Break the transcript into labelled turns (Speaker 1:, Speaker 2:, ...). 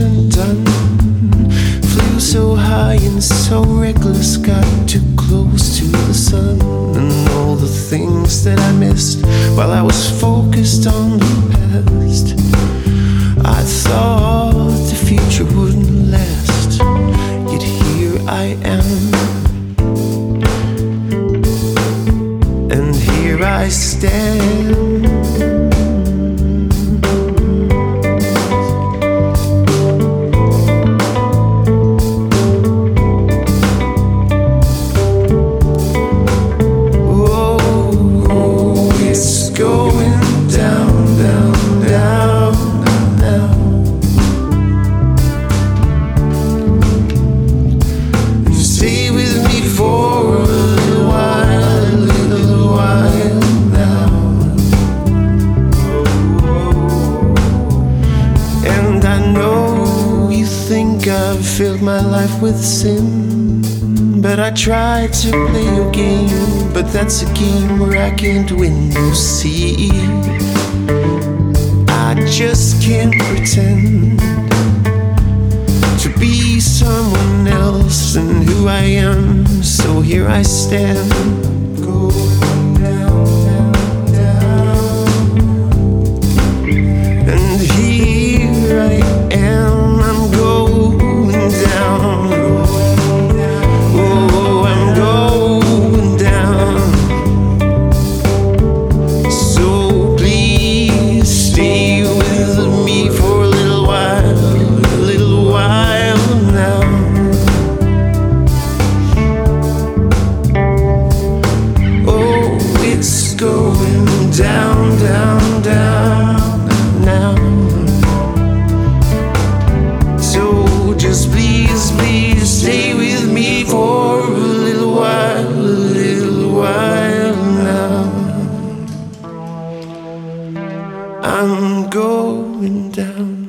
Speaker 1: and done. Flew so high and so reckless, got too close to the sun. And all the things that I missed while I was focused on the past. I thought the future wouldn't last, yet here I am. And here I stand. Filled my life with sin. But I try to play your game, but that's a game where I can't win, you see. I just can't pretend to be someone else than who I am. So here I stand, down, down, down now. So just please, please stay with me for a little while, a little while now. I'm going down.